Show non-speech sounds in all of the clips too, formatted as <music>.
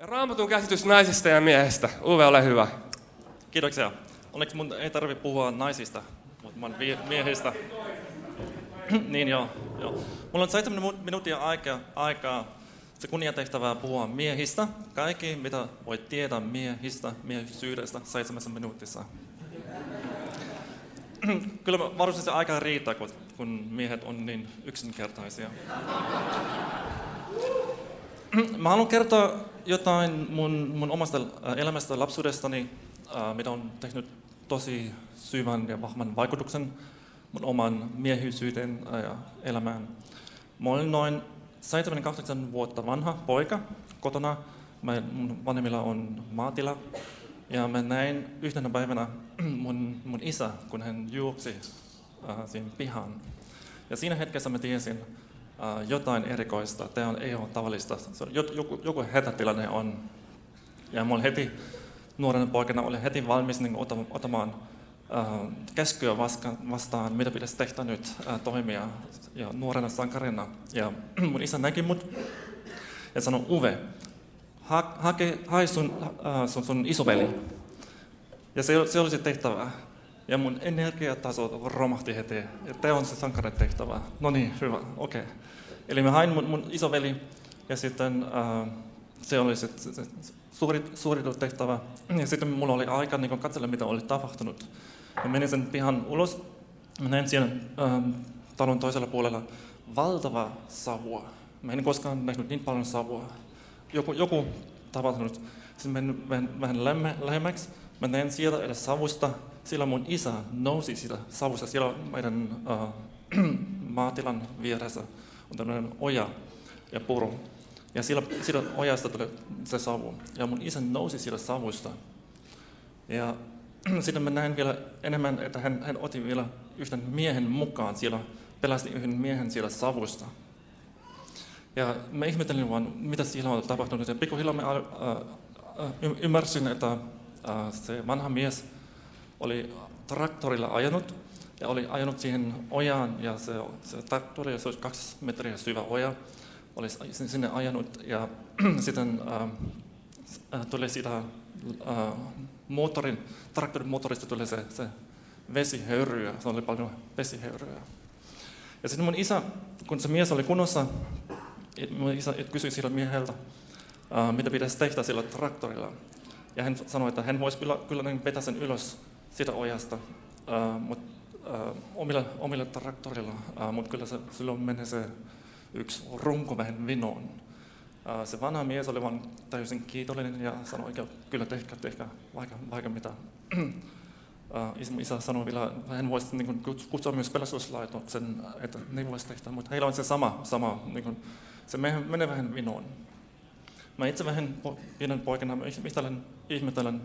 Raamatun käsitys naisista ja miehestä. Uwe, ole hyvä. Kiitoksia. Onneksi mun ei tarvitse puhua naisista, mutta mä miehistä. <clears throat> niin joo, joo. Mulla on seitsemän minuuttia aikaa, aikaa se kunniatehtävää puhua miehistä. Kaikki, mitä voit tietää miehistä, miehisyydestä seitsemässä minuutissa. <clears throat> Kyllä varmasti se aika riittää, kun miehet on niin yksinkertaisia. <clears throat> Mä haluan kertoa jotain mun, mun omasta äh, elämästä lapsuudestani, äh, mitä on tehnyt tosi syvän ja vahvan vaikutuksen mun oman miehisyyteen äh, ja elämään. Mä olin noin 7-8 vuotta vanha poika kotona. Mä, mun vanhemmilla on maatila. Ja mä näin yhtenä päivänä <clears throat> mun, mun isä, kun hän juoksi äh, siihen pihaan. Ja siinä hetkessä mä tiesin, jotain erikoista. Tämä on, ei ole tavallista. Joku, joku hätätilanne on. Ja mulla heti nuorena poikana oli heti valmis niin ottamaan uh, käskyä vastaan, mitä pitäisi tehdä nyt uh, toimia ja nuorena sankarina. Ja <clears throat> mun isä näki mut ja sanoi, Uve, ha, hake, hae sun, uh, sun, sun isoveli. Ja se, se oli se tehtävä. Ja mun energiataso romahti heti. Ja tämä on se sankarin tehtävä. No niin, hyvä, okei. Okay. Eli mä hain mun, mun isoveli ja sitten äh, se oli se, se, se suorit, suoritustehtävä. Ja sitten mulla oli aika niin katsella, mitä oli tapahtunut. Mä menin sen pihan ulos. Mä näin siellä äh, talon toisella puolella valtava savua. Mä en koskaan nähnyt niin paljon savua. Joku, joku tapahtunut. Sitten menin vähän, vähän lähemmäksi. Mä näin sieltä edes savusta. Sillä mun isä nousi siitä savusta. Siellä meidän äh, <clears throat> maatilan vieressä on tämmöinen oja ja puru. Ja sillä, sillä ojasta tuli se savu. Ja mun isä nousi siitä savusta. Ja <clears throat> sitten mä näin vielä enemmän, että hän, hän otti vielä yhden miehen mukaan siellä, pelasti yhden miehen siellä savusta. Ja mä ihmettelin vaan, mitä siellä on tapahtunut. Ja pikkuhiljaa mä äh, äh, ymmärsin, että äh, se vanha mies oli traktorilla ajanut ja oli ajanut siihen ojaan ja se, se traktori, se oli kaksi metriä syvä oja, oli sinne ajanut ja <clears throat> sitten äh, äh, tuli siitä äh, moottorin, traktorin moottorista tuli se, se vesihöyryä, se oli paljon vesihöyryä. Ja sitten mun isä, kun se mies oli kunnossa, mun isä kysyi sillä mieheltä, äh, mitä pitäisi tehdä sillä traktorilla. Ja hän sanoi, että hän voisi kyllä, kyllä niin vetää sen ylös siitä ojasta, äh, mutta äh, omilla, omilla traktorilla, äh, mutta kyllä se, silloin menee se yksi runko vähän vinoon. Äh, se vanha mies oli vain täysin kiitollinen ja sanoi, että kyllä tehkää, tehkää, vaikka, vaikka mitä. Uh, isä sanoi vielä, että hän voisi niin kutsua myös pelastuslaitoksen, että ne voisi tehdä, mutta heillä on se sama, sama niin kuin, se menee vähän vinoon. Mä itse vähän pienen poikana ihmettelen, ihmettelen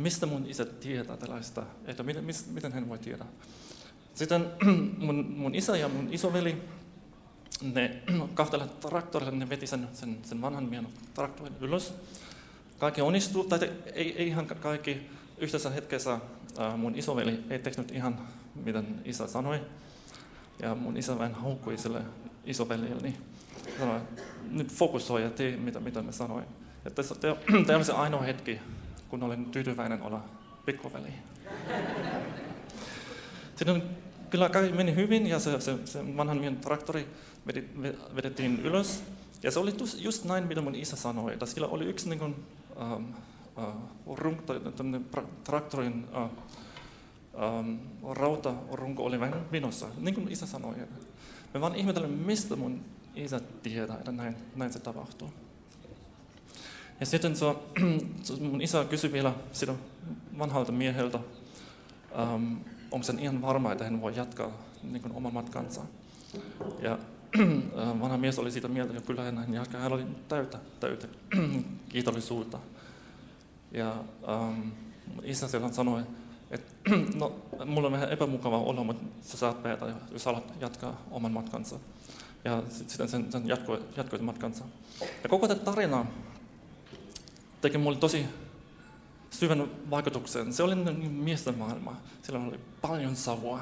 mistä mun isä tietää tällaista, että miten, miten hän voi tietää. Sitten <clears throat> mun, mun isä ja mun isoveli, ne <clears throat> kahdella traktorilla ne veti sen, sen, sen vanhan miehen traktorin ylös. Kaikki onnistuu, tai ei, ei ihan kaikki yhdessä hetkessä. Äh, mun isoveli ei tehnyt ihan miten isä sanoi. Ja mun isä vähän haukkui sille isoveljelle. Sanoi, nyt fokusoi ja tee mitä, mitä me sanoin. Tämä <clears throat> on se ainoa hetki, kun olen tyytyväinen olla pikkuveli. Sitten kyllä kaikki meni hyvin ja se, se, se vanhan miehen traktori vedettiin ylös. Ja se oli just näin, mitä mun isä sanoi, että sillä oli yksi niin kuin, ähm, äh, runk, traktorin äh, ähm, runko oli vähän vinossa, niin kuin isä sanoi. Me vaan ihmettelemme, mistä mun isä tietää, että näin, näin se tapahtuu. Ja sitten se, <clears throat> mun isä kysyi vielä sitä vanhalta mieheltä, um, onko sen ihan varma, että hän voi jatkaa niin kuin oman matkansa. Ja <clears throat> vanha mies oli siitä mieltä, että kyllä hän jatkaa. Hän oli täytä, täytä <clears throat> kiitollisuutta. Ja um, isä siellä sanoi, että no, mulla on vähän epämukava olla, mutta sä saat päätä, jos haluat jatkaa oman matkansa. Ja sitten sen, sen jatkoi, jatkoi matkansa. Ja koko tämä tarina teki mulle tosi syvän vaikutuksen. Se oli niin miesten maailma. Siellä oli paljon savua,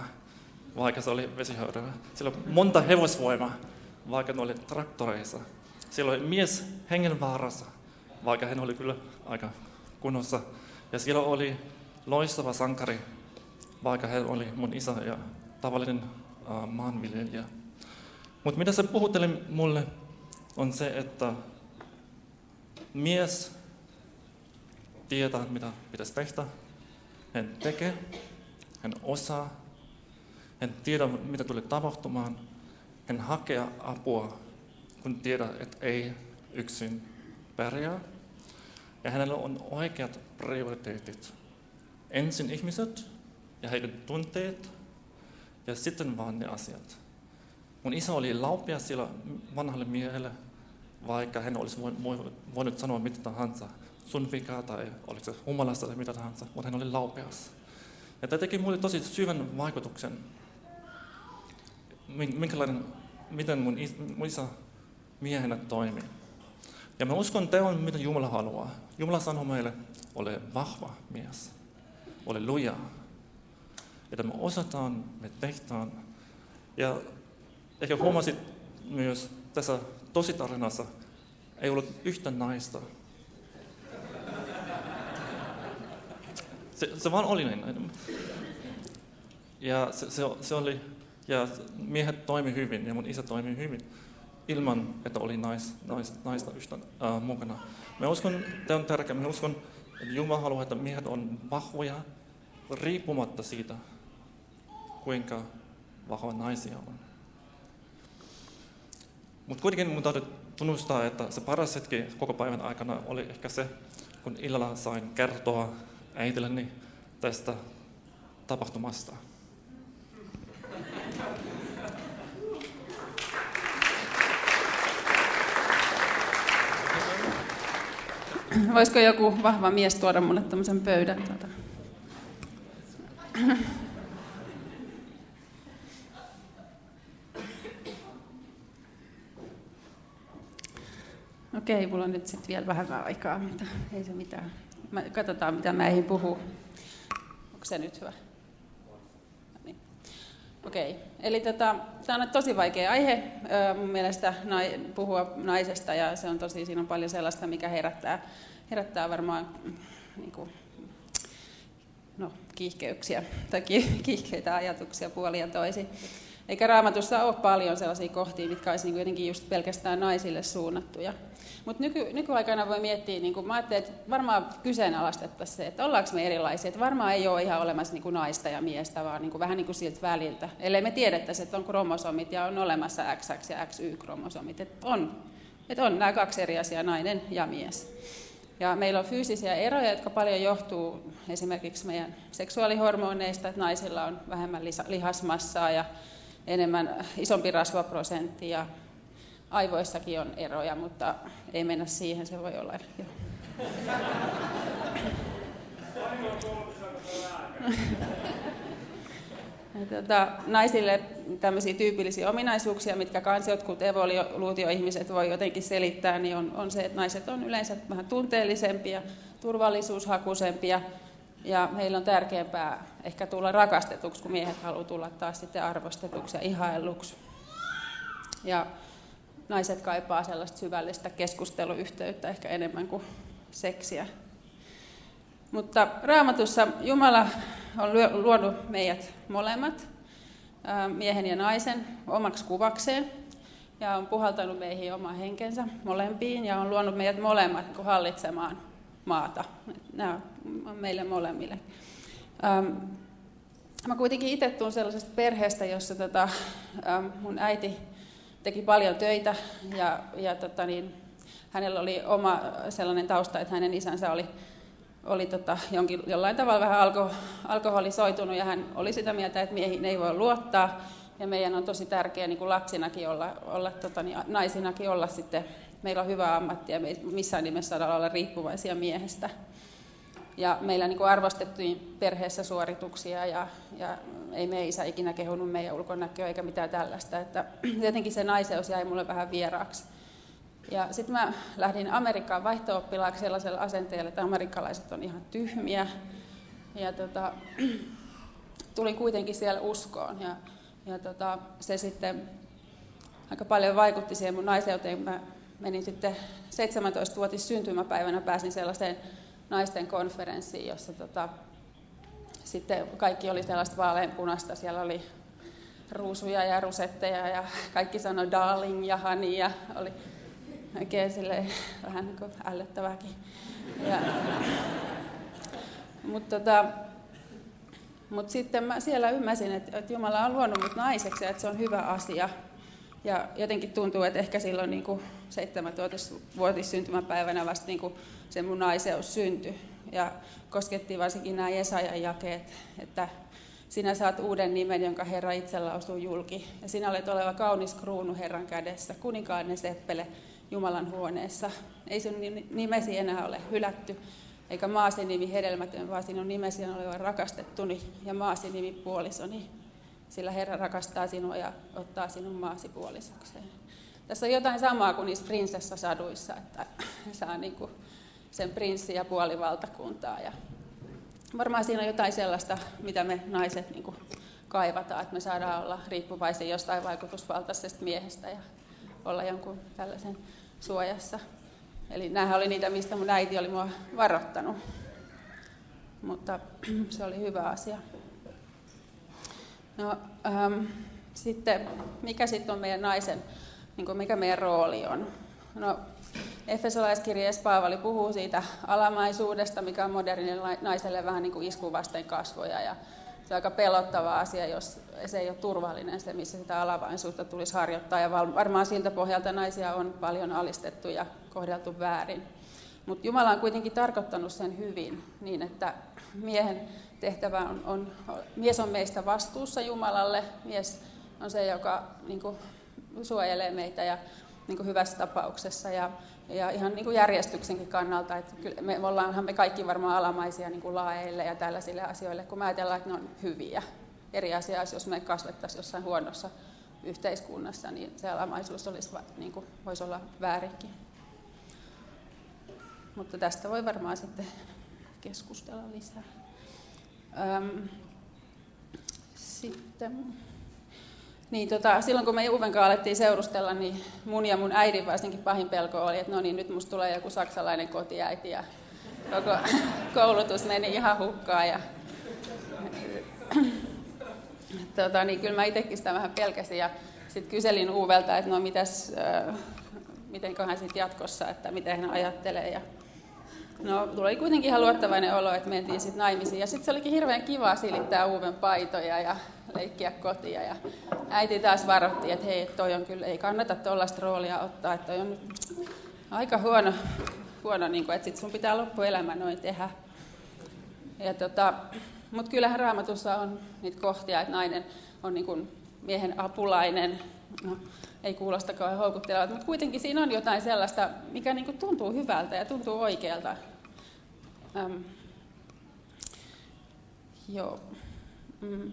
vaikka se oli vesihöyryä. Siellä oli monta hevosvoimaa, vaikka ne oli traktoreissa. Siellä oli mies hengenvaarassa, vaikka hän oli kyllä aika kunnossa. Ja siellä oli loistava sankari, vaikka hän oli mun isä ja tavallinen maanviljelijä. Mutta mitä se puhutteli mulle, on se, että mies tietää, mitä pitäisi tehdä. Hän tekee, hän osaa, hän tiedä, mitä tulee tapahtumaan. Hän hakee apua, kun tiedä, että ei yksin pärjää. Ja hänellä on oikeat prioriteetit. Ensin ihmiset ja heidän tunteet ja sitten vaan ne asiat. Mun isä oli laupea siellä vanhalle miehelle, vaikka hän olisi voinut sanoa mitä tahansa, sun vika tai oliko se humalasta tai mitä tahansa, mutta hän oli laupeas. Ja tämä teki mulle tosi syvän vaikutuksen, minkälainen, miten mun, is, mun isä miehenä toimii. Ja mä uskon teon, mitä Jumala haluaa. Jumala sanoo meille, ole vahva mies, ole luja. Että me osataan, me tehdään. Ja ehkä huomasit myös tässä tositarinassa, ei ollut yhtä naista. Se, se vaan oli näin. Ja se, se, se oli, ja miehet toimi hyvin ja mun isä toimi hyvin ilman, että oli nais, nais, naista yhtä äh, mukana. Mä uskon, tämä on tärkeää, mä uskon, että Jumala haluaa, että miehet on vahvoja riippumatta siitä, kuinka vahva naisia on. Mutta kuitenkin mun täytyy tunnustaa, että se paras hetki koko päivän aikana oli ehkä se, kun illalla sain kertoa äitilleni tästä tapahtumasta. Voisiko joku vahva mies tuoda mulle tämmöisen pöydän? Tuota? Okei, mulla on nyt sitten vielä vähän aikaa, mutta ei se mitään. Mä, katsotaan, mitä mä eihin puhu. Onko se nyt hyvä? No niin. Okei, eli tota, tämä on tosi vaikea aihe mun mielestä nai, puhua naisesta ja se on tosi, siinä on paljon sellaista, mikä herättää, herättää varmaan niin kuin, no, kiihkeyksiä tai <laughs> kiihkeitä ajatuksia puolia toisin. Eikä raamatussa ole paljon sellaisia kohtia, mitkä olisi niin jotenkin just pelkästään naisille suunnattuja. Mutta nyky, nykyaikana voi miettiä, niin kuin mä että varmaan kyseenalaistettaisiin se, että ollaanko me erilaisia. Että varmaan ei ole ihan olemassa niin kuin naista ja miestä, vaan niin kuin vähän niin kuin siltä väliltä. Ellei me tiedettäisi, että on kromosomit ja on olemassa XX ja XY-kromosomit. Että on, että on nämä kaksi eri asiaa, nainen ja mies. Ja meillä on fyysisiä eroja, jotka paljon johtuu esimerkiksi meidän seksuaalihormoneista, että naisilla on vähemmän lihasmassaa ja enemmän isompi rasvaprosentti ja aivoissakin on eroja, mutta ei mennä siihen, se voi olla jo. Tota, naisille tämmöisiä tyypillisiä ominaisuuksia, mitkä kans jotkut evoluutioihmiset voi jotenkin selittää, niin on, on se, että naiset on yleensä vähän tunteellisempia, turvallisuushakuisempia, ja heillä on tärkeämpää ehkä tulla rakastetuksi, kun miehet haluaa tulla taas sitten arvostetuksi ja ihailluksi. Ja naiset kaipaa sellaista syvällistä keskusteluyhteyttä ehkä enemmän kuin seksiä. Mutta raamatussa Jumala on luonut meidät molemmat, miehen ja naisen, omaksi kuvakseen. Ja on puhaltanut meihin oma henkensä molempiin ja on luonut meidät molemmat hallitsemaan maata. Nämä on meille molemmille. Mä kuitenkin itse tuun sellaisesta perheestä, jossa tota, mun äiti teki paljon töitä ja, ja tota niin, hänellä oli oma sellainen tausta, että hänen isänsä oli, oli tota, jonkin, jollain tavalla vähän alko, alkoholisoitunut ja hän oli sitä mieltä, että miehiin ei voi luottaa. Ja meidän on tosi tärkeää niin kuin lapsinakin olla, olla tota, niin, naisinakin olla sitten, meillä on hyvä ammatti ja me missään nimessä saada olla riippuvaisia miehestä. Ja meillä niin kuin arvostettiin perheessä suorituksia ja, ja ei me isä ikinä kehunut meidän ulkonäköä eikä mitään tällaista. Että <clears throat> jotenkin se naiseus jäi mulle vähän vieraaksi. Ja sitten mä lähdin Amerikkaan vaihto sellaisella asenteella, että amerikkalaiset on ihan tyhmiä. Ja tota, <clears throat> tulin kuitenkin siellä uskoon. Ja, ja tota, se sitten aika paljon vaikutti siihen mun naiseuteen. Mä menin sitten 17-vuotis syntymäpäivänä pääsin sellaiseen naisten konferenssiin, jossa tota, sitten kaikki oli sellaista vaaleanpunasta. Siellä oli ruusuja ja rusetteja ja kaikki sanoi darling ja honey ja oli oikein silleen, vähän niin kuin ällöttävääkin. Ja, mutta tota, mut sitten mä siellä ymmärsin, että, että Jumala on luonut mut naiseksi ja että se on hyvä asia. Ja jotenkin tuntuu, että ehkä silloin niin 7-vuotis syntymäpäivänä vasta niin kuin se mun naiseus syntyi. Ja kosketti varsinkin nämä Jesajan jakeet, että sinä saat uuden nimen, jonka Herra itse lausuu julki. Ja sinä olet oleva kaunis kruunu Herran kädessä, kuninkainen seppele Jumalan huoneessa. Ei sun nimesi enää ole hylätty, eikä maasi nimi hedelmätön, vaan sinun nimesi on oleva rakastettuni ja maasi nimi puolisoni. Sillä Herra rakastaa sinua ja ottaa sinun maasi puolisokseen. Tässä on jotain samaa kuin niissä prinsessasaduissa, että <clears throat> saa niin kuin sen prinssi ja puolivaltakuntaa. Ja varmaan siinä on jotain sellaista, mitä me naiset niin kuin kaivataan, että me saadaan olla riippuvaisia jostain vaikutusvaltaisesta miehestä ja olla jonkun tällaisen suojassa. Eli nämä oli niitä, mistä mun äiti oli mua varoittanut. Mutta <clears throat> se oli hyvä asia. No, ähm, sitten, mikä sitten on meidän naisen, niin kuin mikä meidän rooli on? No, Efesolaiskirjeessä Paavali puhuu siitä alamaisuudesta, mikä on modernille naiselle vähän niin kuin isku vasten kasvoja. Ja se on aika pelottava asia, jos se ei ole turvallinen se, missä sitä alamaisuutta tulisi harjoittaa. Ja varmaan siltä pohjalta naisia on paljon alistettu ja kohdeltu väärin. Mutta Jumala on kuitenkin tarkoittanut sen hyvin niin, että miehen tehtävä on, on mies on meistä vastuussa Jumalalle, mies on se, joka niin kuin, suojelee meitä ja niin kuin hyvässä tapauksessa. Ja ja ihan niin kuin järjestyksenkin kannalta, että kyllä me ollaanhan me kaikki varmaan alamaisia niin kuin laeille ja tällaisille asioille, kun me ajatellaan, että ne on hyviä. Eri asia jos me kasvettaisiin jossain huonossa yhteiskunnassa, niin se alamaisuus olisi, niin kuin, voisi olla väärinkin. Mutta tästä voi varmaan sitten keskustella lisää. Sitten niin tota, silloin kun me Juven kanssa alettiin seurustella, niin mun ja mun äidin varsinkin pahin pelko oli, että no niin, nyt musta tulee joku saksalainen kotiäiti ja koko <laughs> koulutus meni ihan hukkaan. Ja, <clears throat> tota, niin kyllä mä itsekin sitä vähän pelkäsin ja sitten kyselin Uuvelta, että no mitäs, äh, mitenköhän sitten jatkossa, että miten hän ajattelee. Ja, no tuli kuitenkin ihan luottavainen olo, että mentiin sitten naimisiin. Ja sitten se olikin hirveän kiva silittää Uuven paitoja ja leikkiä kotia. Ja äiti taas varoitti, että hei, toi on kyllä, ei kannata tuollaista roolia ottaa, että toi on aika huono, huono niin kuin, että sit sun pitää loppuelämä noin tehdä. Ja tota, mutta kyllähän raamatussa on niitä kohtia, että nainen on niin kuin miehen apulainen, no, ei kuulosta kauhean houkuttelevalta, mutta kuitenkin siinä on jotain sellaista, mikä niin kuin tuntuu hyvältä ja tuntuu oikealta. Ähm, joo. Mm.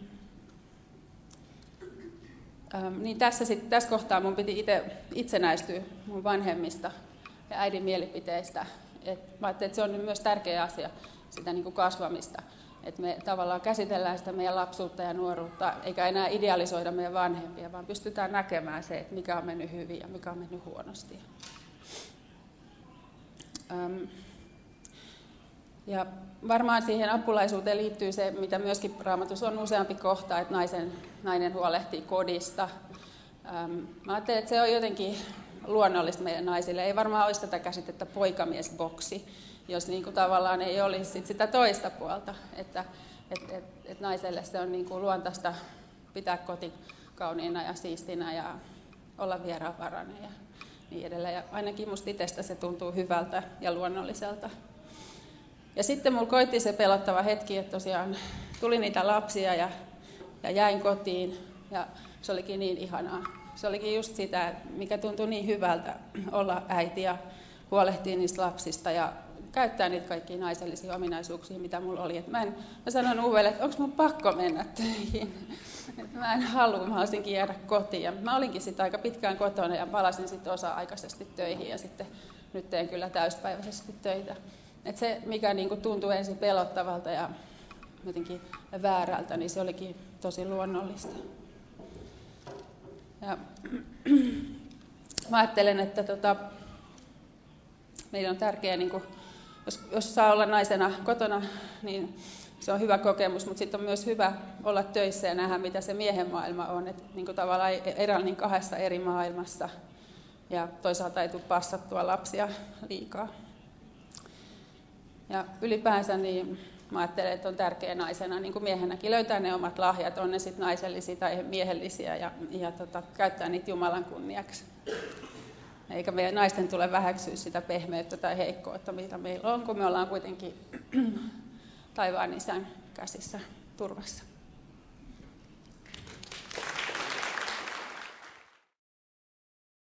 Ähm, niin tässä, sit, tässä kohtaa mun piti itse itsenäistyä mun vanhemmista ja äidin mielipiteistä. Et mä että se on myös tärkeä asia, sitä niin kuin kasvamista. Että me tavallaan käsitellään sitä meidän lapsuutta ja nuoruutta, eikä enää idealisoida meidän vanhempia, vaan pystytään näkemään se, että mikä on mennyt hyvin ja mikä on mennyt huonosti. Ähm, ja varmaan siihen apulaisuuteen liittyy se, mitä myöskin raamatussa on useampi kohta, että naisen, nainen huolehtii kodista. Mä ajattelen, että se on jotenkin luonnollista meidän naisille. Ei varmaan olisi tätä käsitettä poikamiesboksi, jos niin kuin tavallaan ei olisi sit sitä toista puolta. Että et, et, et naiselle se on niin kuin luontaista pitää koti kauniina ja siistinä ja olla vieraanvarainen ja niin edelleen. Ja ainakin musta itsestä se tuntuu hyvältä ja luonnolliselta. Ja sitten mulla koitti se pelottava hetki, että tosiaan tuli niitä lapsia ja, ja jäin kotiin ja se olikin niin ihanaa. Se olikin just sitä, mikä tuntui niin hyvältä olla äiti ja huolehtia niistä lapsista ja käyttää niitä kaikkia naisellisia ominaisuuksia, mitä mulla oli. Et mä, en, mä sanoin Uvelle, että onko mun pakko mennä töihin. <laughs> Et mä en halua, mä haluaisinkin jäädä kotiin. Ja mä olinkin sitten aika pitkään kotona ja palasin sitten osa-aikaisesti töihin ja sitten nyt teen kyllä täyspäiväisesti töitä. Et se, mikä niin kuin tuntui ensin pelottavalta ja jotenkin väärältä, niin se olikin tosi luonnollista. Ja, <clears throat> mä ajattelen, että tota, meidän on tärkeää, niin jos, jos saa olla naisena kotona, niin se on hyvä kokemus, mutta sitten on myös hyvä olla töissä ja nähdä, mitä se miehen maailma on. Että niin kuin tavallaan erää niin kahdessa eri maailmassa. Ja toisaalta ei tule passattua lapsia liikaa. Ja ylipäänsä niin mä ajattelen, että on tärkeä naisena, niin kuin miehenäkin, löytää ne omat lahjat, on ne sitten naisellisia tai miehellisiä, ja, ja tota, käyttää niitä Jumalan kunniaksi. Eikä meidän naisten tule väheksyä sitä pehmeyttä tai heikkoutta, mitä meillä on, kun me ollaan kuitenkin <clears throat> taivaan isän käsissä turvassa.